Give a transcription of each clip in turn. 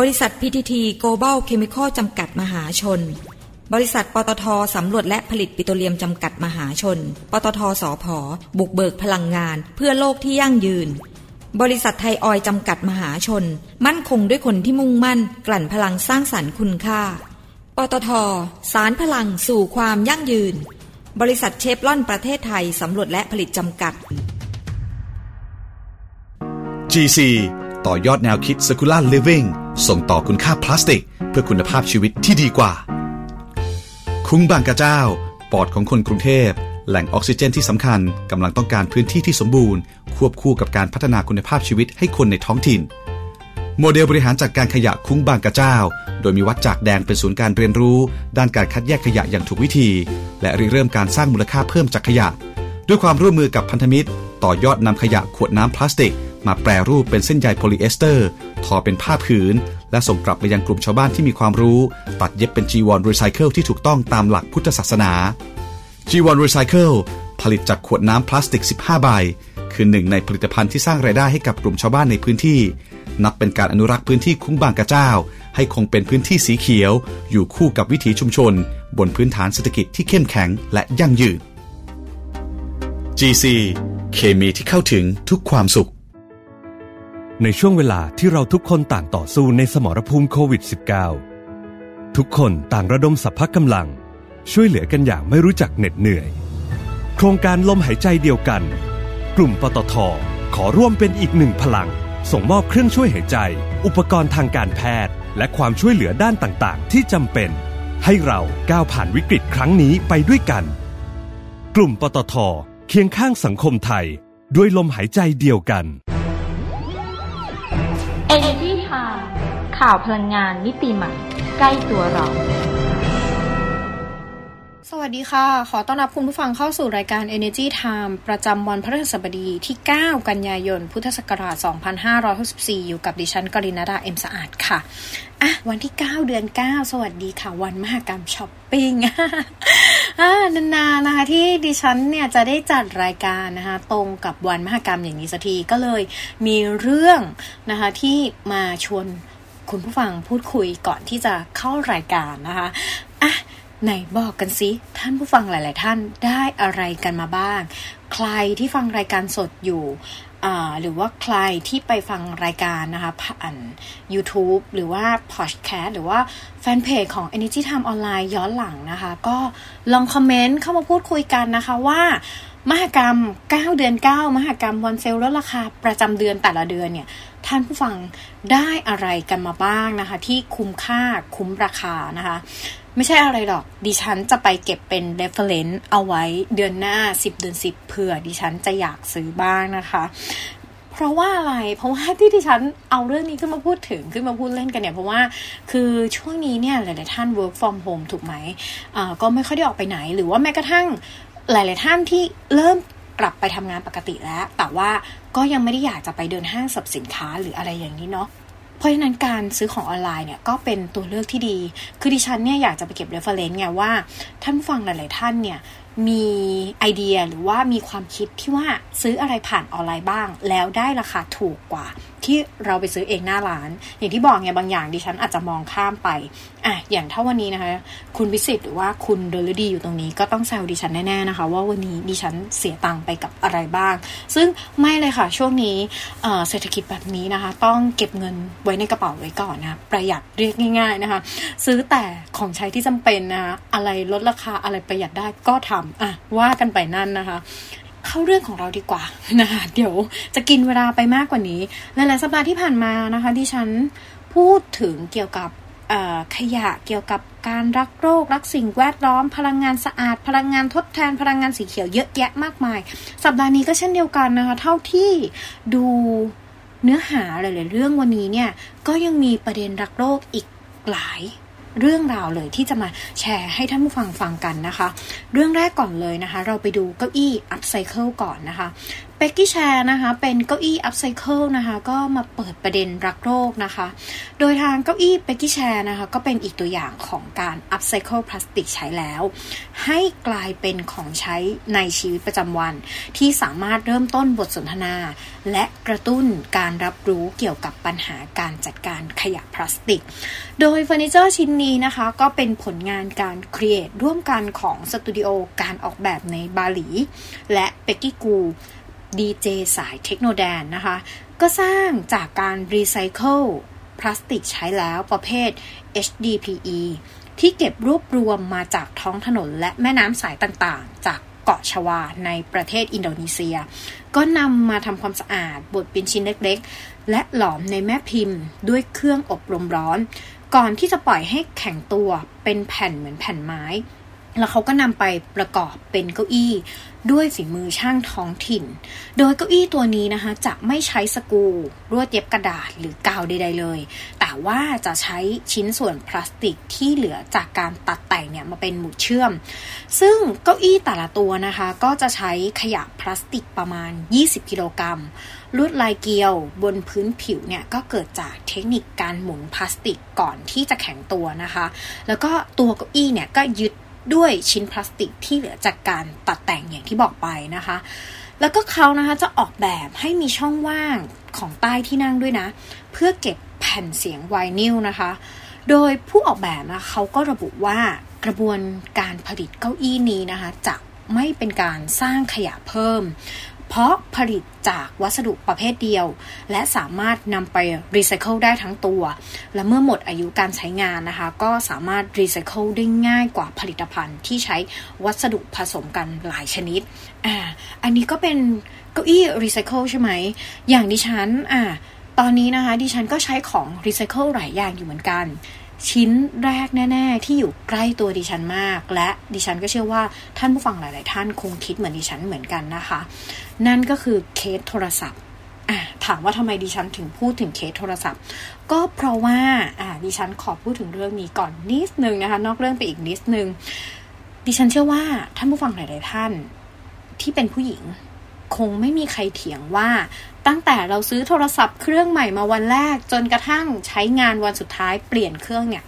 บริษัท PTT Global Chemical จำกัดมหาชน บริษัทปตทสำรวจและผลิตปิโตรเลียมจำกัดมหาชน ปตทสอพอบุกเบิกพลังงาน เพื่อโลกที่ยั่งยืน บริษัทไทยออยจำกัดมหาชน มั่นคงด้วยคนที่มุ่งมั่น กลั่นพลังสร้างสรรค์คุณค่า ปตทสารพลังสู่ความยั่งยืน บริษัทเชฟลอนประเทศไทยสำรวจและผลิตจำกัด GC ต่อยอดแนวคิด Circular Living ส่งต่อคุณค่าพลาสติก เพื่อคุณภาพชีวิตที่ดีกว่า คุ้งบางกระเจ้า ปอดของคนกรุงเทพ แหล่งออกซิเจนที่สำคัญกำลังต้องการพื้นที่ที่สมบูรณ์ ควบคู่กับการพัฒนาคุณภาพชีวิตให้คนในท้องถิ่น โมเดลบริหารจัดการขยะคุ้งบางกระเจ้า โดยมีวัดจากแดงเป็นศูนย์การเรียนรู้ ด้านการคัดแยกขยะอย่างถูกวิธี และริเริ่มการสร้างมูลค่าเพิ่มจากขยะ ด้วยความร่วมมือกับพันธมิตร ต่อยอดนำขยะขวดน้ำพลาสติก มาแปรรูปเป็นเส้นใยโพลีเอสเตอร์ทอเป็นผ้าผืน และส่งกลับไปยังกลุ่มชาวบ้านที่มีความรู้ ตัดเย็บเป็นจีวรรีไซเคิลที่ถูกต้องตามหลักพุทธศาสนาจีวรรีไซเคิลผลิตจากขวดน้ำพลาสติก 15 ใบ คือหนึ่งในผลิตภัณฑ์ที่สร้างรายได้ให้กับกลุ่มชาวบ้านในพื้นที่ นับเป็นการอนุรักษ์พื้นที่คุ้งบางกระเจ้า ให้คงเป็นพื้นที่สีเขียว อยู่คู่กับวิถีชุมชน บนพื้นฐานเศรษฐกิจที่เข้มแข็งและยั่งยืน GC เคมีที่เข้าถึงทุกความสุข ในช่วงเวลาที่เราทุกคนต่างต่อสู้ในสมรภูมิโควิด -19 ทุกคนต่างระดมสรรพกำลัง ช่วยเหลือกันอย่างไม่รู้จักเหน็ดเหนื่อย โครงการลมหายใจเดียวกัน กลุ่มปตทขอร่วมเป็นอีกหนึ่งพลัง ส่งมอบเครื่องช่วยหายใจ อุปกรณ์ทางการแพทย์ และความช่วยเหลือด้านต่างๆ ที่จำเป็น ให้เราก้าวผ่านวิกฤตครั้งนี้ไปด้วยกัน กลุ่มปตทเคียงข้างสังคมไทย ด้วยลมหายใจเดียวกัน Energy Time ข่าวพลังงานมิติใหม่ ใกล้ตัวเรา สวัสดีค่ะ ขอต้อนรับคุณผู้ฟังเข้าสู่รายการ Energy Time ประจำวันพฤหัสบดีที่ 9 กันยายน พุทธศักราช 2564 อยู่กับดิฉันกรินาดาเอ็มสะอาดค่ะอะวันที่ 9 เดือน 9 สวัสดีค่ะ วันมหกรรมช้อปปิ้ง นานๆนะคะที่ดิฉันเนี่ยจะได้จัดรายการนะคะตรงกับวันมหกรรมอย่างนี้สักทีก็เลยมีเรื่องนะคะที่มาชวนคุณผู้ฟังพูดคุยก่อนที่จะเข้ารายการนะคะอะไหนบอกกันสิท่านผู้ฟังหลาย ๆ ท่านได้อะไรกันมาบ้าง ใครที่ฟังรายการสดอยู่ หรือว่าใครที่ไปฟังรายการนะคะผ่าน YouTube หรือว่า Podcast หรือว่าแฟนเพจของ Energy Time ออนไลน์ย้อนหลังนะคะ ก็ลองคอมเมนต์เข้ามาพูดคุยกันนะคะว่ามหกรรม 9 เดือน 9 มหกรรมวันเซลลดราคาประจำเดือนแต่ละเดือนเนี่ย ท่านผู้ฟังได้อะไรกันมาบ้างนะคะ ที่คุ้มค่าคุ้มราคานะคะ ไม่ใช่อะไรหรอก ดิฉันจะไปเก็บเป็น reference เอาไว้เดือนหน้า 10 เดือน 10 เผื่อดิฉันจะอยากซื้อบ้างนะคะเพราะว่าอะไร เพราะว่าที่ดิฉันเอาเรื่องนี้ขึ้นมาพูดถึงขึ้นมาพูดเล่นกันเนี่ย เพราะว่าคือช่วงนี้เนี่ยหลาย ๆ ท่าน work from home ถูกไหมอ่าก็ไม่ค่อยได้ออกไปไหน หรือว่าแม้กระทั่งหลาย ๆ ท่านที่เริ่ม กลับไปทำงานปกติแล้ว แต่ว่าก็ยังไม่ได้อยากจะไปเดินห้างสับสินค้าหรืออะไรอย่างนี้เนาะเพราะฉะนั้นการซื้อของออนไลน์เนี่ยก็เป็นตัวเลือกที่ดี คือดิฉันเนี่ยอยากจะไปเก็บ reference ไงว่า ท่านฟังหลาย ๆ ท่านเนี่ยมีไอเดียหรือว่ามีความคิดที่ว่าซื้ออะไรผ่านออนไลน์บ้าง แล้วได้ราคาถูกกว่า ที่เราไปซื้อเองหน้าร้าน อย่างที่บอกไงบางอย่างดิฉันอาจจะมองข้ามไปอะอย่างถ้าวันนี้นะคะ คุณวิสิตหรือว่าคุณโดลดีอยู่ตรงนี้ก็ต้องแซวดิฉันแน่ๆนะคะ ว่าวันนี้ดิฉันเสียตังค์ไปกับอะไรบ้าง ซึ่งไม่เลยค่ะ ช่วงนี้เศรษฐกิจแบบนี้นะคะ ต้องเก็บเงินไว้ในกระเป๋าไว้ก่อนนะประหยัดเรียกง่าย ๆนะคะ ซื้อแต่ของใช้ที่จำเป็นนะคะอะไรลดราคาอะไรประหยัดได้ก็ทำอะว่ากันไปนั่นนะคะ เข้าเรื่องของเราดีกว่านะคะเดี๋ยวจะกินเวลาไปมากกว่านี้ หลายๆสัปดาห์ที่ผ่านมานะคะที่ฉันพูดถึงเกี่ยวกับขยะเกี่ยวกับการรักโรค รักสิ่งแวดล้อม พลังงานสะอาด พลังงานทดแทน พลังงานสีเขียวเยอะแยะมากมาย สัปดาห์นี้ก็เช่นเดียวกันนะคะ เท่าที่ดูเนื้อหาหลายๆเรื่องวันนี้เนี่ย ก็ยังมีประเด็นรักษ์โลกอีกหลาย เรื่องราวเลยที่จะมาแชร์ให้ท่านผู้ฟังฟังกันนะคะ เรื่องแรกก่อนเลยนะคะ เราไปดูเก้าอี้ upcycle ก่อนนะคะ Peggy Chair นะคะ เป็นเก้าอี้ upcycle นะคะ ก็มาเปิดประเด็นรักษ์โลกนะคะ โดยทางเก้าอี้ Peggy Chair นะคะ ก็เป็นอีกตัวอย่างของการ upcycle พลาสติกใช้แล้ว ให้กลายเป็นของใช้ในชีวิตประจำวัน ที่สามารถเริ่มต้นบทสนทนา และกระตุ้นการรับรู้เกี่ยวกับปัญหาการจัดการขยะพลาสติก โดยเฟอร์นิเจอร์ชิ้นนี้นะคะ ก็เป็นผลงานการ create ร่วมกันของสตูดิโอการออกแบบในบาหลี และ Peggy Gou ดีเจสาย techno dance นะคะ ก็สร้างจากการรีไซเคิลพลาสติกใช้แล้วประเภท HDPE ที่เก็บรวบรวมมาจากท้องถนนและแม่น้ำสายต่างๆ จากเกาะชวาในประเทศอินโดนีเซีย ก็นำมาทำความสะอาดบดเป็นชิ้นเล็กๆ และหลอมในแม่พิมพ์ด้วยเครื่องอบลมร้อน ก่อนที่จะปล่อยให้แข็งตัวเป็นแผ่นเหมือนแผ่นไม้ แล้วเขาก็นำไปประกอบเป็นเก้าอี้ด้วยฝีมือช่างท้องถิ่น โดยเก้าอี้ตัวนี้นะคะ จะไม่ใช้สกูรวดเย็บกระดาษหรือกาวใดๆเลย แต่ว่าจะใช้ชิ้นส่วนพลาสติกที่เหลือจากการตัดแต่งเนี่ยมาเป็นหมุดเชื่อม ซึ่งเก้าอี้แต่ละตัวนะคะ ก็จะใช้ขยะพลาสติกประมาณ 20 กิโลกรัม ลวดลายเกลียวบนพื้นผิวเนี่ยก็เกิดจากเทคนิคการหมุนพลาสติกก่อนที่จะแข็งตัวนะคะ แล้วก็ตัวเก้าอี้เนี่ยก็ยึด ด้วยชิ้นพลาสติกที่เหลือจากการตัดแต่งอย่างที่บอกไปนะคะ แล้วก็เขานะคะจะออกแบบให้มีช่องว่างของใต้ที่นั่งด้วยนะ เพื่อเก็บแผ่นเสียงไวนิลนะคะ โดยผู้ออกแบบนะเขาก็ระบุว่ากระบวนการผลิตเก้าอี้นี้นะคะจะไม่เป็นการสร้างขยะเพิ่ม เพราะผลิตจากวัสดุประเภทเดียว และสามารถนำไปรีไซเคิลได้ทั้งตัว และเมื่อหมดอายุการใช้งานนะคะ ก็สามารถรีไซเคิลได้ง่ายกว่าผลิตภัณฑ์ที่ใช้วัสดุผสมกันหลายชนิดอ่าอันนี้ก็เป็นเก้าอี้รีไซเคิลใช่ไหม อย่างดิฉันอ่าตอนนี้นะคะดิฉันก็ใช้ของรีไซเคิลหลายอย่างอยู่เหมือนกัน ชิ้นแรกแน่ ๆ ที่อยู่ใกล้ตัวดิฉันมาก และดิฉันก็เชื่อว่าท่านผู้ฟังหลาย ๆ ท่านคงคิดเหมือนดิฉันเหมือนกันนะคะ นั่นก็คือเคสโทรศัพท์ถามว่าทำไมดิฉันถึงพูดถึงเคสโทรศัพท์ ก็เพราะว่าดิฉันขอพูดถึงเรื่องนี้ก่อนนิดนึงนะคะ นอกเรื่องไปอีกนิดนึงดิฉันเชื่อว่าท่านผู้ฟังหลาย ๆ ท่านที่เป็นผู้หญิงคงไม่มีใครเถียงว่า ตั้งแต่เราซื้อโทรศัพท์เครื่องใหม่มาวันแรก จนกระทั่งใช้งานวันสุดท้ายเปลี่ยนเครื่องเนี่ย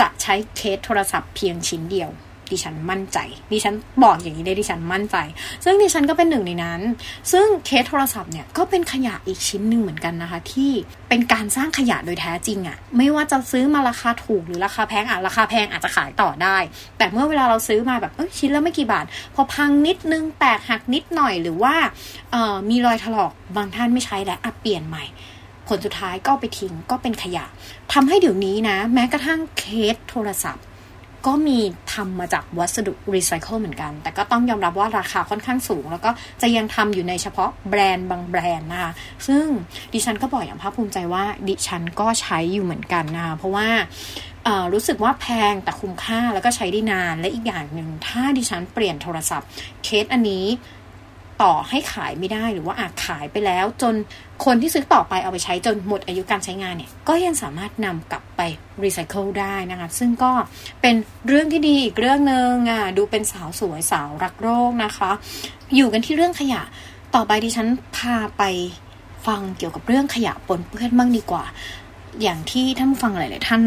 จะใช้เคสโทรศัพท์เพียงชิ้นเดียว ดิฉันมั่นใจ ดิฉันบอกอย่างนี้เลยดิฉันมั่นใจ ซึ่งดิฉันก็เป็นหนึ่งในนั้น ซึ่งเคสโทรศัพท์เนี่ยก็เป็นขยะอีกชิ้นหนึ่งเหมือนกันนะคะ ที่เป็นการสร้างขยะโดยแท้จริงอะไม่ว่าจะซื้อมาราคาถูกหรือราคาแพงอะราคาแพงอาจจะขายต่อได้ แต่เมื่อเวลาเราซื้อมาแบบเออชิ้นละไม่กี่บาท พอพังนิดนึงแตกหักนิดหน่อยหรือว่าออมีรอยถลอกบางท่านไม่ใช้แล้วอะเปลี่ยนใหม่ผลสุดท้ายก็ไปทิ้งก็เป็นขยะทำให้เดี๋ยวนี้นะ แม้กระทั่งเคสโทรศัพท์ ก็มีทำมาจากวัสดุรีไซเคิลเหมือนกัน แต่ก็ต้องยอมรับว่าราคาค่อนข้างสูง แล้วก็จะยังทำอยู่ในเฉพาะแบรนด์บางแบรนด์นะคะ ซึ่งดิฉันก็บอกอย่างภาคภูมิใจว่าดิฉันก็ใช้อยู่เหมือนกันนะคะเพราะว่ารู้สึกว่าแพงแต่คุ้มค่าแล้วก็ใช้ได้นานและอีกอย่างหนึ่งถ้าดิฉันเปลี่ยนโทรศัพท์เคสอันนี้ ต่อให้ขายไม่ได้หรือว่าอาจขายไปแล้ว จนคนที่ซื้อต่อไปเอาไปใช้จนหมดอายุการใช้งานเนี่ย ก็ยังสามารถนำกลับไปรีไซเคิลได้นะคะ ซึ่งก็เป็นเรื่องที่ดีอีกเรื่องหนึ่งอะดูเป็นสาวสวยสาวรักโรคนะคะ อยู่กันที่เรื่องขยะต่อไปดิฉันพาไปฟังเกี่ยวกับเรื่องขยะปนเปื้อนบ้างดีกว่า อย่างที่ท่านฟังหลาย ๆ ท่าน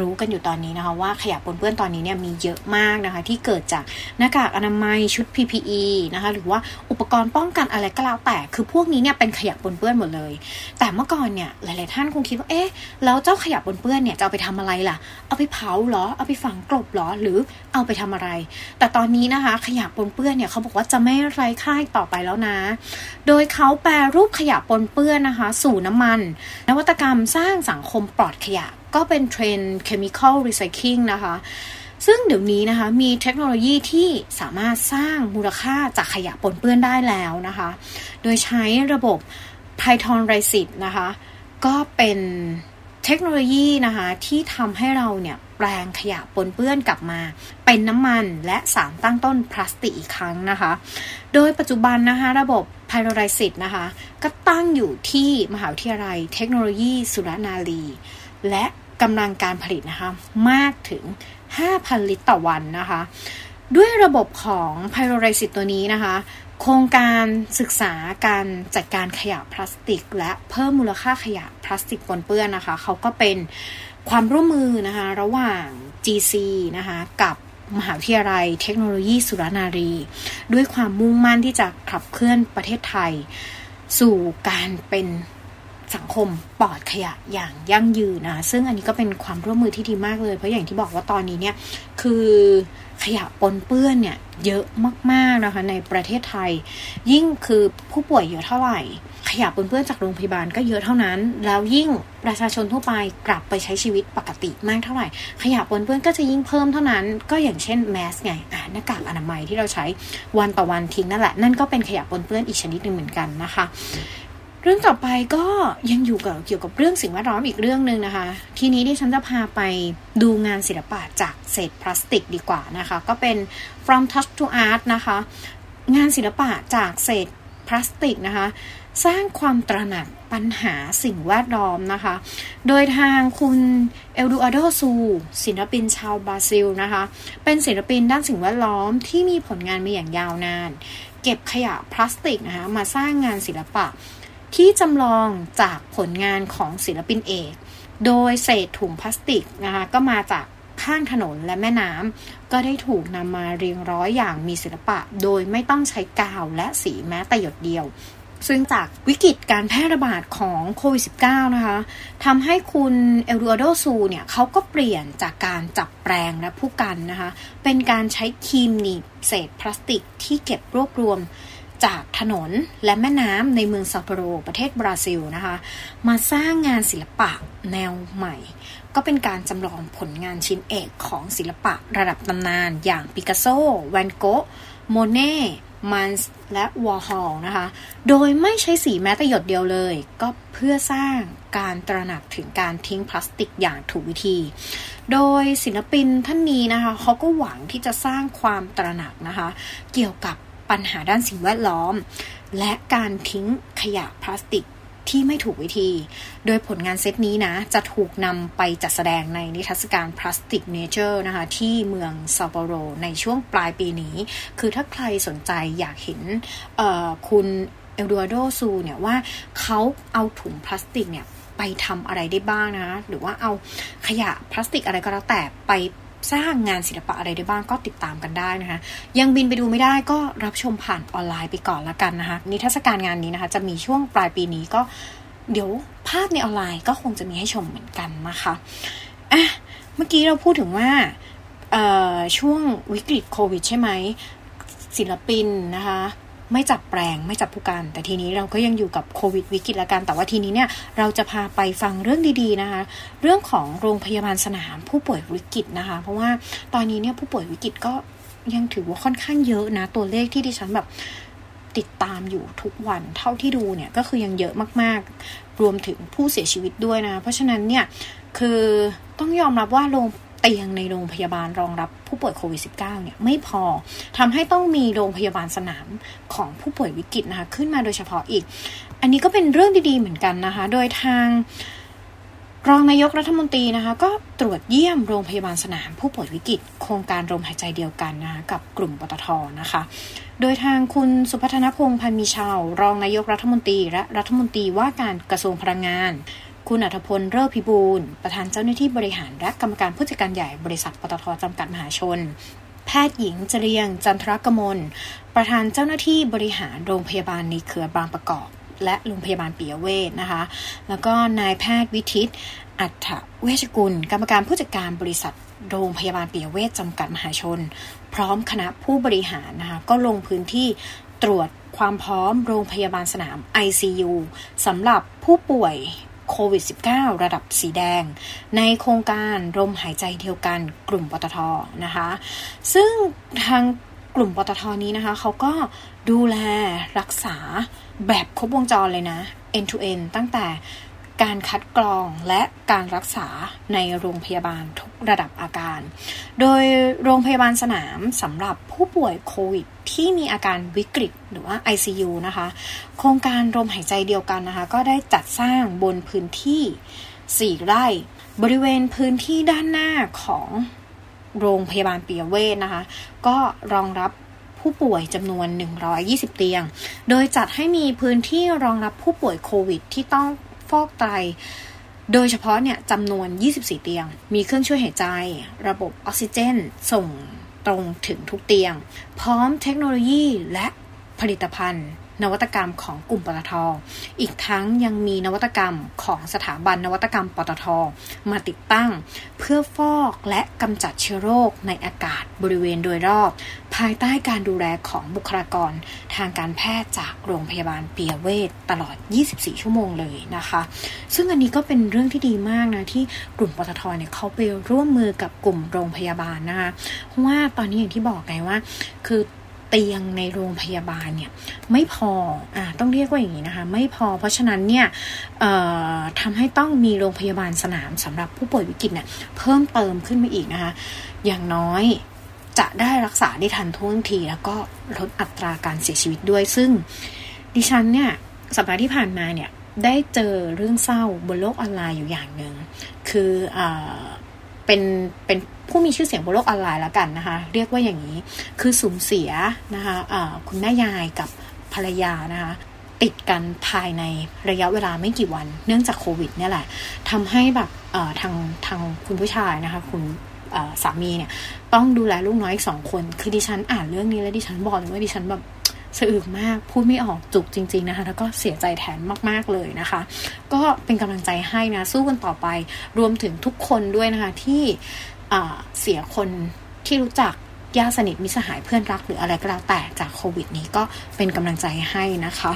รู้กันอยู่ตอนนี้นะคะว่าขยะปนเปื้อนตอนนี้เนี่ยมีเยอะมากนะคะ ที่เกิดจากหน้ากากอนามัยชุด PPE นะคะ หรือว่าอุปกรณ์ป้องกันอะไรก็แล้วแต่ คือพวกนี้เนี่ยเป็นขยะปนเปื้อนหมดเลย แต่เมื่อก่อนเนี่ยหลาย ๆ ท่านคงคิดว่าเอ๊ะแล้วเจ้าขยะปนเปื้อนเนี่ยจะเอาไปทำอะไรล่ะ เอาไปเผาเหรอ เอาไปฝังกลบเหรอ หรือเอาไปทำอะไร แต่ตอนนี้นะคะ ขยะปนเปื้อนเนี่ยเขาบอกว่าจะไม่ไร้ค่าต่อไปแล้วนะ โดยเขาแปรรูปขยะปนเปื้อนนะคะ สู่น้ำมัน นวัตกรรมสร้างสังคมปลอดขยะ ก็เป็นเทรนด์ chemical recycling นะคะ ซึ่งเดี๋ยวนี้นะคะมีเทคโนโลยีที่สามารถสร้างมูลค่าจากขยะปนเปื้อนได้แล้วนะคะ โดยใช้ระบบ Python r i s i t นะคะ ก็เป็นเทคโนโลยีนะคะที่ทำให้เราเนี่ยแปลงขยะปนเปื้อนกลับมา เป็นน้ำมันและสารตั้งต้นพลาสติกอีกครั้งนะคะ โดยปัจจุบันนะคะระบบ p y r o r i s i t นะคะ ก็ตั้งอยู่ที่มหาวิทยาลัยเทคโนโลยีสุรนารี และ กำลังการผลิตนะคะมากถึง 5,000 ลิตรต่อวันนะคะ ด้วยระบบของไพโรไรซิตตัวนี้นะคะ โครงการศึกษาการจัดการขยะพลาสติก และเพิ่มมูลค่าขยะพลาสติกปนเปื้อนนะคะ เขาก็เป็นความร่วมมือนะคะระหว่าง GC นะคะกับมหาวิทยาลัยเทคโนโลยีสุรนารี ด้วยความมุ่งมั่นที่จะขับเคลื่อนประเทศไทย สู่การเป็น สังคมปลอดขยะอย่างยั่งยืนนะซึ่งอันนี้ก็เป็นความร่วมมือที่ดีมากเลย เพราะอย่างที่บอกว่าตอนนี้เนี่ยคือขยะปนเปื้อนเนี่ยเยอะมากๆนะคะในประเทศไทย ยิ่งคือผู้ป่วยเยอะเท่าไหร่ ขยะปนเปื้อนจากโรงพยาบาลก็เยอะเท่านั้น แล้วยิ่งประชาชนทั่วไปกลับไปใช้ชีวิตปกติมากเท่าไหร่ ขยะปนเปื้อนก็จะยิ่งเพิ่มเท่านั้น ก็อย่างเช่นแมสไงอ่าหน้ากากอนามัยที่เราใช้วันต่อวันทิ้งนั่นแหละนั่นก็เป็นขยะปนเปื้อนอีกชนิดหนึ่งเหมือนกันนะคะ เรื่องต่อไปก็ยังอยู่กับเกี่ยวกับเรื่องสิ่งแวดล้อมอีกเรื่องหนึ่งนะคะ ทีนี้ที่ฉันจะพาไปดูงานศิลปะจากเศษพลาสติกดีกว่านะคะ ก็เป็น from touch to art นะคะ งานศิลปะจากเศษพลาสติกนะคะ สร้างความตระหนักปัญหาสิ่งแวดล้อมนะคะ โดยทางคุณเอลดูอาโดซูศิลปินชาวบราซิลนะคะ เป็นศิลปินด้านสิ่งแวดล้อมที่มีผลงานมาอย่างยาวนาน เก็บขยะพลาสติกนะคะมาสร้างงานศิลปะ ที่จำลองจากผลงานของศิลปินเอก โดยเศษถุงพลาสติกนะคะก็มาจากข้างถนนและแม่น้ำก็ได้ถูกนำมาเรียงร้อยอย่างมีศิลปะ โดยไม่ต้องใช้กาวและสีแม้แต่หยดเดียว ซึ่งจากวิกฤตการแพร่ระบาดของโควิด -19 นะคะทำให้คุณเอลดูอโดซูเนี่ยเขาก็เปลี่ยนจากการจับแปรงและผู้กันนะคะ เป็นการใช้ครีมหนีบเศษพลาสติกที่เก็บรวบรวม จากถนนและแม่น้ำในเมืองซาโปโรประเทศบราซิลนะคะ มาสร้างงานศิลปะแนวใหม่ ก็เป็นการจำลองผลงานชิ้นเอกของศิลปะระดับตำนาน อย่างปิกัสโซ แวนโก๊ะโมเน่มุงค์และวอร์ฮอลนะคะ โดยไม่ใช้สีแม้แต่หยดเดียวเลย ก็เพื่อสร้างการตระหนักถึงการทิ้งพลาสติกอย่างถูกวิธี โดยศิลปินท่านนี้นะคะเขาก็หวังที่จะสร้างความตระหนักนะคะ เกี่ยวกับ ปัญหาด้านสิ่งแวดล้อม และการทิ้งขยะพลาสติกที่ไม่ถูกวิธี โดยผลงานเซตนี้นะ จะถูกนำไปจัดแสดงในนิทรรศการ Plastic Nature นะคะ ที่เมืองซัปโปโร ในช่วงปลายปีนี้ คือถ้าใครสนใจอยากเห็นคุณเอลดูอาโดซูเนี่ยว่าเขาเอาถุงพลาสติกเนี่ยไปทำอะไรได้บ้างนะ หรือว่าเอาขยะพลาสติกอะไรก็แล้วแต่ไป สร้างงานศิลปะอะไรได้บ้างก็ติดตามกันได้นะคะ ยังบินไปดูไม่ได้ก็รับชมผ่านออนไลน์ไปก่อนละกันนะคะ นิทรรศการงานนี้นะคะ จะมีช่วงปลายปีนี้ก็เดี๋ยวภาพในออนไลน์ก็คงจะมีให้ชมเหมือนกันนะคะอะเมื่อกี้เราพูดถึงว่าช่วงวิกฤตโควิดใช่ไหมศิลปินนะคะ ไม่จับแปลงไม่จับผู้กันแต่ทีนี้เราก็ยังอยู่กับโควิดวิกฤตละกัน แต่ว่าทีนี้เนี่ยเราจะพาไปฟังเรื่องดีๆนะคะ เรื่องของโรงพยาบาลสนามผู้ป่วยวิกฤตนะคะ เพราะว่าตอนนี้เนี่ยผู้ป่วยวิกฤตก็ยังถือว่าค่อนข้างเยอะนะ ตัวเลขที่ดิฉันแบบติดตามอยู่ทุกวันเท่าที่ดูเนี่ยก็คือยังเยอะมากๆ รวมถึงผู้เสียชีวิตด้วยนะ เพราะฉะนั้นเนี่ยคือต้องยอมรับว่าโรง เตียงในโรงพยาบาลรองรับผู้ป่วยโควิด -19 เนี่ยไม่พอทำให้ต้องมีโรงพยาบาลสนามของผู้ป่วยวิกฤตนะคะขึ้นมาโดยเฉพาะอีก อันนี้ก็เป็นเรื่องดีๆเหมือนกันนะคะ โดยทางรองนายกรัฐมนตรีนะคะ ก็ตรวจเยี่ยมโรงพยาบาลสนามผู้ป่วยวิกฤต โครงการลมหายใจเดียวกันนะคะกับกลุ่มปตทนะคะ โดยทางคุณสุพัฒนพงษ์พันมีชาว รองนายกรัฐมนตรีและรัฐมนตรีว่าการกระทรวงพลังงาน คุณอัธพลเลิศพิบูลประธานเจ้าหน้าที่บริหารและกรรมการผู้จัดการใหญ่บริษัทปตทจำกัดมหาชน แพทย์หญิงจเรียง จันทรกมล ประธานเจ้าหน้าที่บริหารโรงพยาบาลในเครือบางประกอบ และโรงพยาบาลปิยเวศนะคะ แล้วก็นายแพทย์วิทิต อัฏฐเวชกุล กรรมการผู้จัดการบริษัทโรงพยาบาลปิยเวศจำกัดมหาชน พร้อมคณะผู้บริหารนะคะก็ลงพื้นที่ตรวจความพร้อมโรงพยาบาลสนาม ICU สำหรับผู้ป่วย โควิด -19 ระดับสีแดง ในโครงการลมหายใจเดียวกันกลุ่มปตทนะคะ ซึ่งทางกลุ่มปตทนี้นะคะ เขาก็ดูแลรักษาแบบครบวงจรเลยนะ end to end ตั้งแต่ การคัดกรองและการรักษาในโรงพยาบาลทุกระดับอาการ โดยโรงพยาบาลสนามสำหรับผู้ป่วยโควิดที่มีอาการวิกฤตหรือว่า ICU นะคะ โครงการลมหายใจเดียวกันนะคะ ก็ได้จัดสร้างบนพื้นที่ 4 ไร่ บริเวณพื้นที่ด้านหน้าของโรงพยาบาลเปียเวทนะคะ ก็รองรับผู้ป่วยจำนวน 120 เตียง โดยจัดให้มีพื้นที่รองรับผู้ป่วยโควิดที่ต้อง อกไต โดยเฉพาะเนี่ยจำนวน 24 เตียง มีเครื่องช่วยหายใจ ระบบออกซิเจน ส่งตรงถึงทุกเตียง พร้อมเทคโนโลยีและผลิตภัณฑ์ นวัตกรรมของกลุ่มปตท อีกทั้งยังมีนวัตกรรมของสถาบันนวัตกรรมปตท มาติดตั้ง เพื่อฟอกและกำจัดเชื้อโรคในอากาศบริเวณโดยรอบ ภายใต้การดูแลของบุคลากร ทางการแพทย์จากโรงพยาบาลเปียเวทตลอด 24 ชั่วโมงเลยนะคะ ซึ่งอันนี้ก็เป็นเรื่องที่ดีมากนะที่กลุ่มปตทเนี่ยเขาไปร่วมมือกับกลุ่มโรงพยาบาลนะคะเพราะว่าตอนนี้อย่างที่บอกไงว่า คือ เตียงในโรงพยาบาลเนี่ยไม่พออ่าต้องเรียกว่าอย่างนี้นะคะไม่พอ เพราะฉะนั้นเนี่ยทำให้ต้องมีโรงพยาบาลสนามสำหรับผู้ป่วยวิกฤตเนี่ยเพิ่มเติมขึ้นมาอีกนะคะ อย่างน้อยจะได้รักษาได้ทันท่วงที แล้วก็ลดอัตราการเสียชีวิตด้วย ซึ่งดิฉันเนี่ยสัปดาห์ที่ผ่านมาเนี่ยได้เจอเรื่องเศร้าบนโลกออนไลน์อยู่อย่างหนึ่งคืออ เป็นเป็นผู้มีชื่อเสียงบนโลกออนไลน์แล้วกันนะคะ เรียกว่าอย่างนี้คือสูญเสียนะคะะคุณแม่ยายกับภรรยานะคะติดกันภายในระยะเวลาไม่กี่วัน เนื่องจากโควิดเนี่ยแหละทำให้แบบทางทางคุณผู้ชายนะคะคุณสามีเนี่ยต้องดูแลลูกน้อยอีกสองคน คือดิฉันอ่านเรื่องนี้แล้วดิฉันบอกเลยว่าดิฉันแบบ สะอึกมากพูดไม่ออกจุกจริง ๆนะคะ แล้วก็เสียใจแทนมากๆเลยนะคะ ก็เป็นกำลังใจให้นะสู้กันต่อไป รวมถึงทุกคนด้วยนะคะที่เสียคนที่รู้จักญาติสนิทมิสหายเพื่อนรักหรืออะไรก็แล้วแต่จากโควิดนี้ก็เป็นกำลังใจให้นะคะ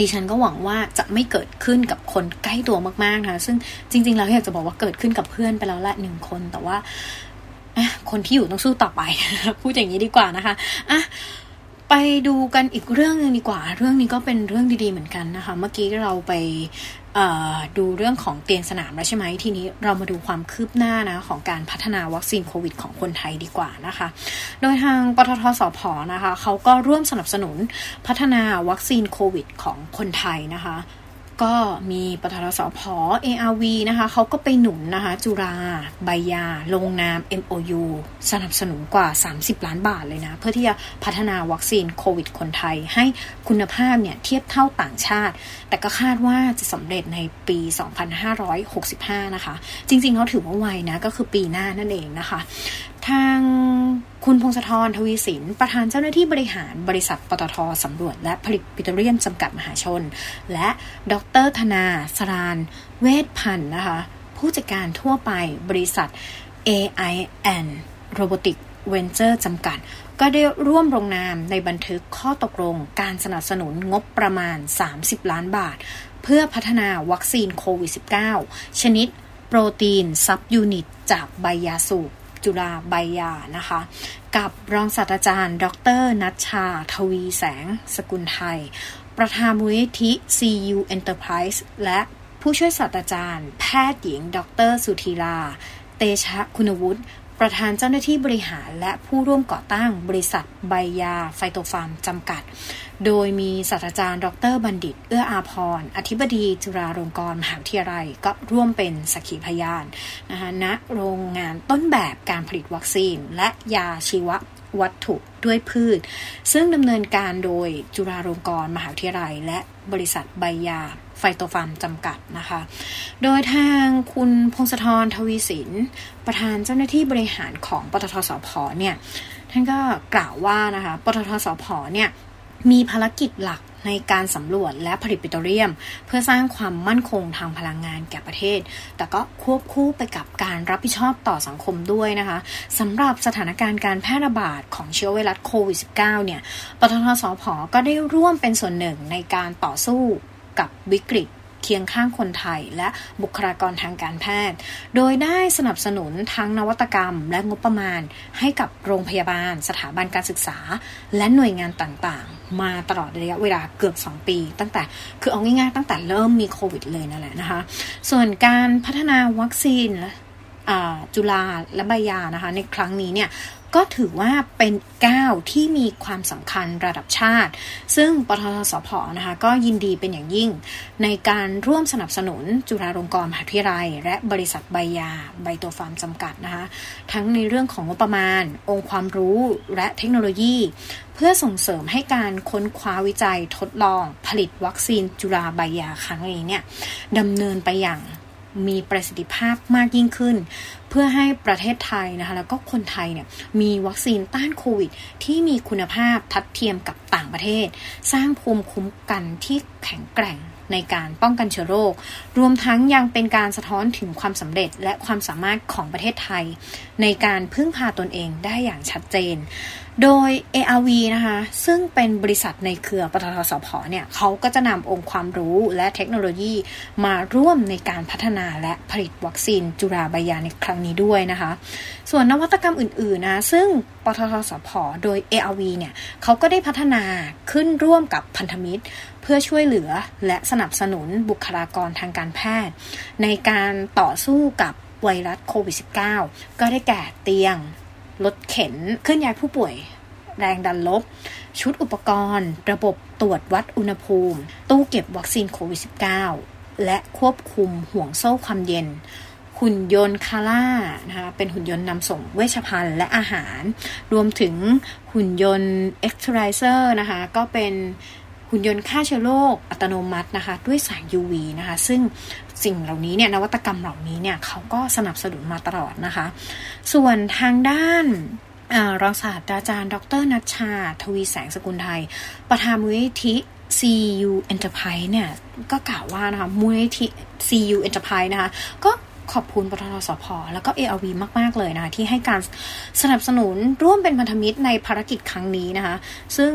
ดิฉันก็หวังว่าจะไม่เกิดขึ้นกับคนใกล้ตัวมากๆนะซึ่งจริง ๆ แล้วอยากจะบอกว่าเกิดขึ้นกับเพื่อนไปแล้วละหนึ่งคน แต่ว่าคนที่อยู่ต้องสู้ต่อไป พูดอย่างนี้ดีกว่านะคะอะ ไปดูกันอีกเรื่องนึงดีกว่า เรื่องนี้ก็เป็นเรื่องดีๆเหมือนกันนะคะ เมื่อกี้เราไปดูเรื่องของเตียงสนามแล้วใช่ไหมทีนี้เรามาดูความคืบหน้านะของการพัฒนาวัคซีนโควิดของคนไทยดีกว่านะคะ โดยทางปตทสพนะคะเขาก็ร่วมสนับสนุนพัฒนาวัคซีนโควิดของคนไทยนะคะ ก็มีปตทสพ ARV นะคะเขาก็ไปหนุนนะคะ จุราใบยา ลงนาม MOU สนับสนุนกว่า 30 ล้านบาทเลยนะ เพื่อที่จะพัฒนาวัคซีนโควิดคนไทย ให้คุณภาพเนี่ยเทียบเท่าต่างชาติ แต่ก็คาดว่าจะสำเร็จในปี 2565 นะคะ จริงๆเขาถือว่าไวนะ ก็คือปีหน้านั่นเองนะคะ ทางคุณพงศธรทวีสิน ประธานเจ้าหน้าที่บริหารบริษัทปตทสำรวจและผลิตปิโตรเลียมจำกัดมหาชน และดรธนาสรานเวทพันธ์นะคะ ผู้จัดการทั่วไปบริษัท AIN Robotic Venture จำกัด ก็ได้ร่วมลงนามในบันทึกข้อตกลงการสนับสนุนงบประมาณ 30 ล้านบาท เพื่อพัฒนาวัคซีนโควิด -19 ชนิดโปรตีน subunit จากใบยาสูบ จุฬาใบยานะคะ กับรองศาสตราจารย์ ดร.ณัฐชา ทวีแสง สกุลไทย ประธานมูลนิธิ CU Enterprise และผู้ช่วยศาสตราจารย์ แพทย์หญิง ดร.สุธีรา เตชคุณวุฒิ ประธานเจ้าหน้าที่บริหารและผู้ร่วมก่อตั้งบริษัทใบยาไฟโตฟาร์มจำกัด โดยมีศาสตราจารย์ ดรบัณฑิต เอื้ออาพร อธิบดีจุฬาลงกรณ์มหาวิทยาลัย ก็ร่วมเป็นสักขีพยานนะคะณโรงงานต้นแบบการผลิตวัคซีน และยาชีววัตถุด้วยพืช ซึ่งดำเนินการโดยจุฬาลงกรณ์มหาวิทยาลัย และบริษัทใบยา ไฟโตฟาร์มจำกัดนะคะ โดยทางคุณพงศธรทวีสิน ประธานเจ้าหน้าที่บริหารของปตทสพเนี่ย ท่านก็กล่าวว่านะคะ ปตทสพเนี่ยมีภารกิจหลักในการสำรวจและผลิตปิโตรเลียม เพื่อสร้างความมั่นคงทางพลังงานแก่ประเทศ แต่ก็ควบคู่ไปกับการรับผิดชอบต่อสังคมด้วยนะคะสำหรับสถานการณ์การแพร่ระบาดของเชื้อไวรัสโควิด -19 เนี่ยปตทสพก็ได้ร่วมเป็นส่วนหนึ่งในการต่อสู้ กับวิกฤตเคียงข้างคนไทยและบุคลากรทางการแพทย์ โดยได้สนับสนุนทั้งนวัตกรรม และงบประมาณ ให้กับโรงพยาบาล สถาบันการศึกษา และหน่วยงานต่างๆ มาตลอดระยะเวลาเกือบ 2 ปี ตั้งแต่คือเอาง่ายๆ ตั้งแต่เริ่มมีโควิดเลยนั่นแหละนะคะ ส่วนการพัฒนาวัคซีนจุฬาและใบยานะคะในครั้งนี้เนี่ย ก็ถือว่าเป็นก้าวที่มีความสำคัญระดับชาติ ซึ่งปทสพนะคะก็ยินดีเป็นอย่างยิ่ง ในการร่วมสนับสนุนจุฬาลงกรณ์มหาวิทยาลัย และบริษัทใบยาใบตัวฟาร์มจำกัดนะคะทั้งในเรื่องของงบประมาณ องค์ความรู้และเทคโนโลยี เพื่อส่งเสริมให้การค้นคว้าวิจัยทดลอง ผลิตวัคซีนจุฬาใบยาครั้งนี้เนี่ยดำเนินไปอย่างมีประสิทธิภาพมากยิ่งขึ้น พื่อให้ประเทศไทยนะคะแล้วก็คนไทยเนี่ยมีวัคซีนต้านโควิด ที่มีคุณภาพทัดเทียมกับต่างประเทศ สร้างภูมิคุ้มกันที่แข็งแกร่งในการป้องกันเชื้อโรค รวมทั้งยังเป็นการสะท้อนถึงความสำเร็จและความสามารถของประเทศไทย ในการพึ่งพาตนเองได้อย่างชัดเจน โดย ARV นะคะ ซึ่งเป็นบริษัทในเครือปตทสพเนี่ยเขาก็จะนำองค์ความรู้และเทคโนโลยีมาร่วมในการพัฒนาและผลิตวัคซีนจุราบายาในครั้งนี้ด้วยนะคะ ส่วนนวัตกรรมอื่นๆนะซึ่งปตทสพโดย ARV เนี่ยเขาก็ได้พัฒนาขึ้นร่วมกับพันธมิตร เพื่อช่วยเหลือและสนับสนุนบุคลากรทางการแพทย์ ในการต่อสู้กับไวรัสโควิด -19 ก็ได้แก่เตียง รถเข็นเคลื่อนย้ายผู้ป่วย แรงดันลบ ชุดอุปกรณ์ ระบบตรวจวัดอุณหภูมิ ตู้เก็บวัคซีนโควิด -19 และควบคุมห่วงโซ่ความเย็น หุ่นยนต์ CARA นะคะเป็นหุ่นยนต์นำส่งเวชภัณฑ์และอาหาร รวมถึงหุ่นยนต์เอ็กซ์ไ z เซอร์นะคะก็เป็น หุ่นยนต์ฆ่าเชื้อโรคอัตโนมัตินะคะ ด้วยแสง UV นะคะ ซึ่งสิ่งเหล่านี้เนี่ยนวัตกรรมเหล่านี้เนี่ยเขาก็สนับสนุนมาตลอดนะคะ ส่วนทางด้านรองศาสตราจารย์ ดร.ณัฐชา ทวีแสงสกุลไทย ประธานมูลนิธิ CU Enterprise เนี่ย ก็กล่าวว่านะคะมูลนิธิ CU Enterprise นะคะ ก็ขอบคุณปตทสพแล้วก็ ARV มาก ๆ เลยนะคะที่ให้การสนับสนุนร่วมเป็นพันธมิตรในภารกิจครั้งนี้นะคะ ซึ่ง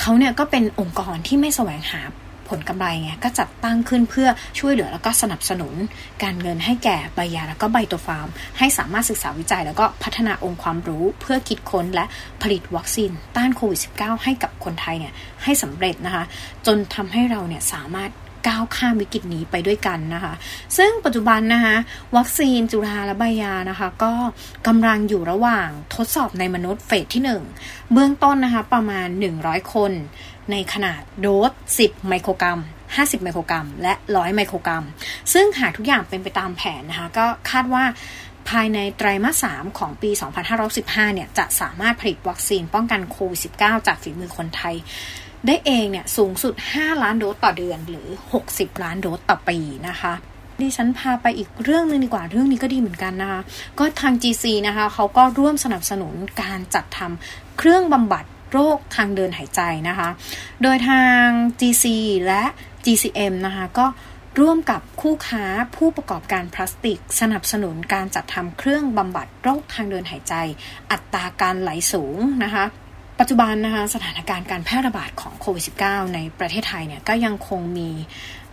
เขาเนี่ยก็เป็นองค์กรที่ไม่แสวงหาผลกำไรไงก็จัดตั้งขึ้นเพื่อช่วยเหลือแล้วก็สนับสนุน การเงินให้แก่ใบยาแล้วก็ใบตัวฟาร์ม ให้สามารถศึกษาวิจัย แล้วก็พัฒนาองค์ความรู้ เพื่อคิดค้นและผลิตวัคซีนต้านโควิด -19 ให้กับคนไทยเนี่ยให้สำเร็จนะคะ จนทำให้เราเนี่ยสามารถ ก้าวข้ามวิกฤตนี้ไปด้วยกันนะคะ ซึ่งปัจจุบันนะคะ วัคซีนจุฬาและใบยานะคะ ก็กำลังอยู่ระหว่างทดสอบในมนุษย์เฟสที่ 1 เบื้องต้นนะคะ ประมาณ 100 คน ในขนาดโดส 10 ไมโครกรัม50 ไมโครกรัม และ 100 ไมโครกรัม ซึ่งหากทุกอย่างเป็นไปตามแผนนะคะ ก็คาดว่าภายในไตรมาส 3 ของปี 2515 เนี่ย จะสามารถผลิตวัคซีนป้องกันโควิด -19 จากฝีมือคนไทย ได้เองเนี่ยสูงสุด 5 ล้านโดสต่อเดือนหรือ 60 ล้านโดสต่อปีนะคะดิฉันพาไปอีกเรื่องหนึ่งดีกว่าเรื่องนี้ก็ดีเหมือนกันนะคะก็ทาง GC นะคะเขาก็ร่วมสนับสนุนการจัดทำเครื่องบำบัดโรคทางเดินหายใจนะคะ โดยทาง GC และ GCM นะคะก็ร่วมกับคู่ค้าผู้ประกอบการพลาสติก สนับสนุนการจัดทำเครื่องบำบัดโรคทางเดินหายใจ อัตราการไหลสูงนะคะ ปัจจุบันนะคะสถานการณ์การแพร่ระบาดของโควิด -19 ในประเทศไทยเนี่ยก็ยังคงมี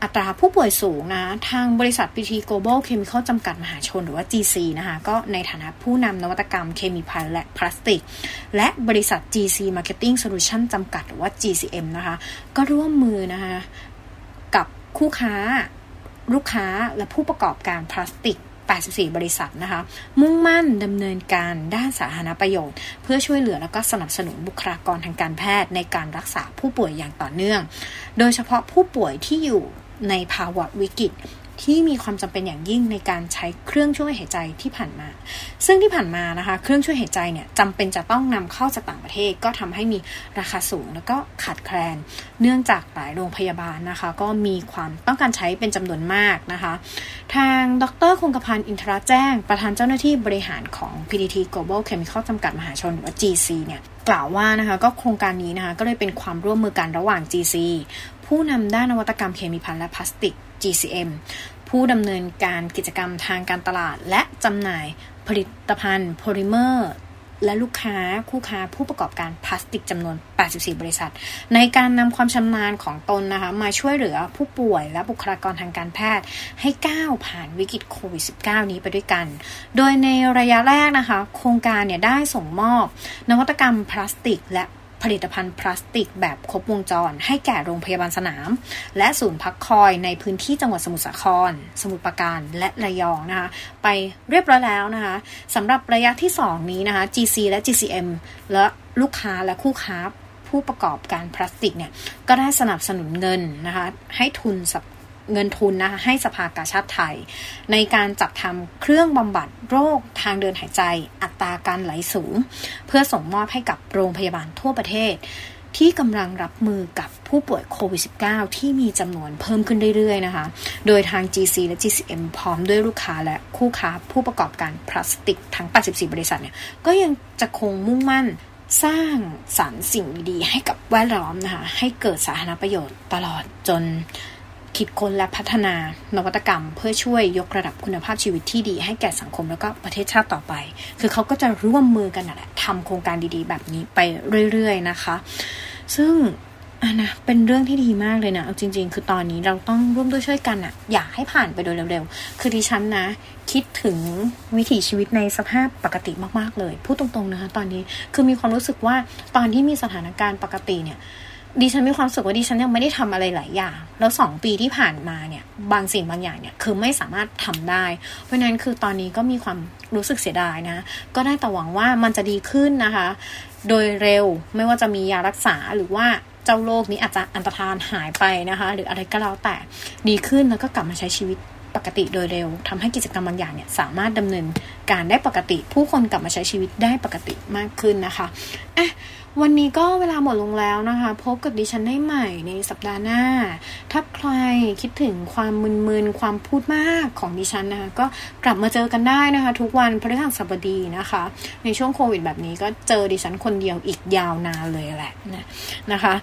อัตราผู้ป่วยสูงนะทางบริษัท PT Global Chemical จำกัดมหาชนหรือว่า GC นะคะก็ในฐานะผู้นำนวัตกรรมเคมีภัณฑ์และพลาสติก และบริษัท GC Marketing Solution จำกัดหรือว่า GCM นะคะก็ร่วมมือนะคะกับคู่ค้าลูกค้าและผู้ประกอบการพลาสติก 84 บริษัทนะคะ มุ่งมั่นดำเนินการด้านสาธารณประโยชน์ เพื่อช่วยเหลือและก็สนับสนุนบุคลากรทางการแพทย์ในการรักษาผู้ป่วยอย่างต่อเนื่อง โดยเฉพาะผู้ป่วยที่อยู่ในภาวะวิกฤต ที่มีความจำเป็นอย่างยิ่งในการใช้เครื่องช่วยหายใจที่ผ่านมา ซึ่งที่ผ่านมานะคะ เครื่องช่วยหายใจเนี่ยจำเป็นจะต้องนำเข้าจากต่างประเทศ ก็ทำให้มีราคาสูงแล้วก็ขาดแคลน เนื่องจากหลายโรงพยาบาลนะคะ ก็มีความต้องการใช้เป็นจำนวนมากนะคะ ทางดรคงกพันธ์อินทราแจ้ง ประธานเจ้าหน้าที่บริหารของ PTT Global Chemical จำกัดมหาชนหรือว่า GC เนี่ยกล่าวว่านะคะก็โครงการนี้นะคะก็เลยเป็นความร่วมมือกันระหว่าง GC ผู้นำด้านนวัตกรรมเคมีภัณฑ์และพลาสติก GCM ผู้ดำเนินการกิจกรรมทางการตลาด และจำหน่ายผลิตภัณฑ์โพลิเมอร์และลูกค้าคู่ค้าผู้ประกอบการพลาสติกจำนวน 84 บริษัท ในการนำความชำนาญของตนนะคะ มาช่วยเหลือผู้ป่วยและบุคลากรทางการแพทย์ ให้ก้าวผ่านวิกฤตโควิด -19 นี้ไปด้วยกัน โดยในระยะแรกนะคะ โครงการเนี่ยได้ส่งมอบ นวัตกรรมพลาสติกและ ผลิตภัณฑ์พลาสติกแบบครบวงจร ให้แก่โรงพยาบาลสนาม และศูนย์พักคอยในพื้นที่จังหวัดสมุทรสาคร สมุทรปราการและระยองนะคะไปเรียบร้อยแล้วนะคะสำหรับระยะที่ 2 นี้นะคะ GC และ GCM และลูกค้าและคู่ค้าผู้ประกอบการพลาสติกเนี่ยก็ได้สนับสนุนเงินนะคะให้ทุนส เงินทุนนะคะให้สภากาชาติไทย ในการจัดทำเครื่องบำบัดโรคทางเดินหายใจ อัตราการไหลสูง เพื่อส่งมอบให้กับโรงพยาบาลทั่วประเทศ ที่กำลังรับมือกับผู้ป่วยโควิด -19 ที่มีจำนวนเพิ่มขึ้นเรื่อยๆนะคะ โดยทาง GC และ GCM พร้อมด้วยลูกค้าและคู่ค้าผู้ประกอบการพลาสติกทั้ง 84 บริษัทเนี่ยก็ยังจะคงมุ่งมั่นสร้างสรรค์สิ่งดีๆให้กับแวดล้อมนะคะให้เกิดสาธารณประโยชน์ตลอดจน คิดค้นและพัฒนานวัตกรรม เพื่อช่วยยกระดับคุณภาพชีวิตที่ดี ให้แก่สังคมแล้วก็ประเทศชาติต่อไป คือเขาก็จะร่วมมือกันนั่นแหละทำโครงการดีๆ แบบนี้ไปเรื่อยๆนะคะ ซึ่งอะนะเป็นเรื่องที่ดีมากเลยนะเอาจริง ๆ คือตอนนี้เราต้องร่วมด้วยช่วยกันอะอยากให้ผ่านไปโดยเร็วๆ คือดิฉันนะ คิดถึงวิถีชีวิตในสภาพปกติมากๆเลย พูดตรงๆนะคะตอนนี้คือมีความรู้สึกว่าตอนที่มีสถานการณ์ปกติเนี่ย ดิฉันมีความสึกว่าดิฉันยังไม่ได้ทำอะไรหลายอย่าง แล้วสองปีที่ผ่านมาเนี่ย บางสิ่งบางอย่างเนี่ยคือไม่สามารถทำได้ เพราะนั้นคือตอนนี้ก็มีความรู้สึกเสียดายนะ ก็ได้แต่หวังว่ามันจะดีขึ้นนะคะ โดยเร็วไม่ว่าจะมียารักษาหรือว่าเจ้าโรคนี้อาจจะอันตรธานหายไปนะคะ หรืออะไรก็แล้วแต่ดีขึ้นแล้วก็กลับมาใช้ชีวิตปกติโดยเร็วทำให้กิจกรรมบางอย่างเนี่ยสามารถดำเนินการได้ปกติ ผู้คนกลับมาใช้ชีวิตได้ปกติมากขึ้นนะคะอะ วันนี้ก็เวลาหมดลงแล้วนะคะ พบกับดิฉันได้ใหม่ในสัปดาห์หน้า ถ้าใครคิดถึงความมึนๆ ความพูดมากของดิฉันนะคะ ก็กลับมาเจอกันได้นะคะ ทุกวันพฤหัสบดีนะคะ ในช่วงโควิดแบบนี้ก็เจอดิฉันคนเดียวอีกยาวนานเลยแหละนะนะคะ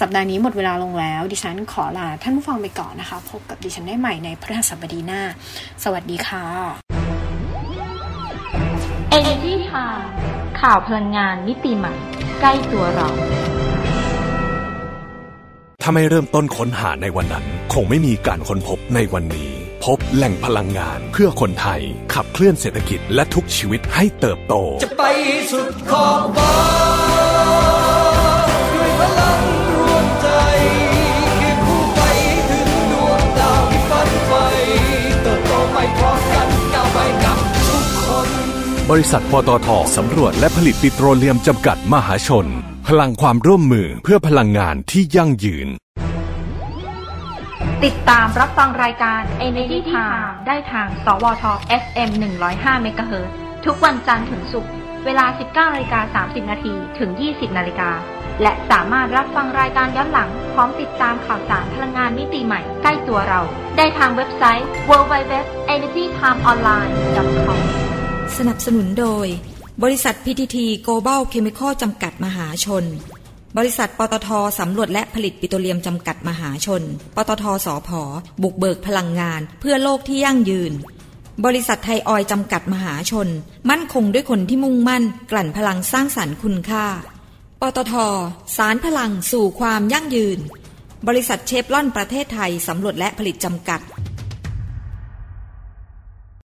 สัปดาห์นี้หมดเวลาลงแล้ว ดิฉันขอลาท่านผู้ฟังไปก่อนนะคะ พบกับดิฉันได้ใหม่ในพฤหัสบดีหน้า สวัสดีค่ะ Energy Time ข่าวพลังงานมิติใหม่ ใกล้ตัวเราถ้าไม่เริ่มต้นค้นหาในวันนั้น คงไม่มีการค้นพบในวันนี้ พบแหล่งพลังงานเพื่อคนไทย ขับเคลื่อนเศรษฐกิจและทุกชีวิตให้เติบโต จะไปสุดขอบฟ้า บริษัทปตทสำรวจและผลิตปิโตรเลียมจำกัดมหาชน พลังความร่วมมือเพื่อพลังงานที่ยั่งยืน ติดตามรับฟังรายการ Energy Time ได้ทาง สวท FM 105 MHz ทุกวันจันทร์ถึงศุกร์เวลา 19นาฬิกา30 นาทีถึง 20 นาฬิกา และสามารถรับฟังรายการย้อนหลัง พร้อมติดตามข่าวสารพลังงานมิติใหม่ใกล้ตัวเรา ได้ทางเว็บไซต์ www.energytimeonline.com สนับสนุนโดย บริษัท PTT Global Chemical จำกัดมหาชน บริษัทปตทสำรวจและผลิตปิโตรเลียมจำกัดมหาชน ปตทสอพอบุกเบิกพลังงาน เพื่อโลกที่ยั่งยืน บริษัทไทยออยจำกัดมหาชน มั่นคงด้วยคนที่มุ่งมั่น กลั่นพลังสร้างสรรค์คุณค่า ปตทสารพลังสู่ความยั่งยืน บริษัทเชฟลอนประเทศไทยสำรวจและผลิตจำกัด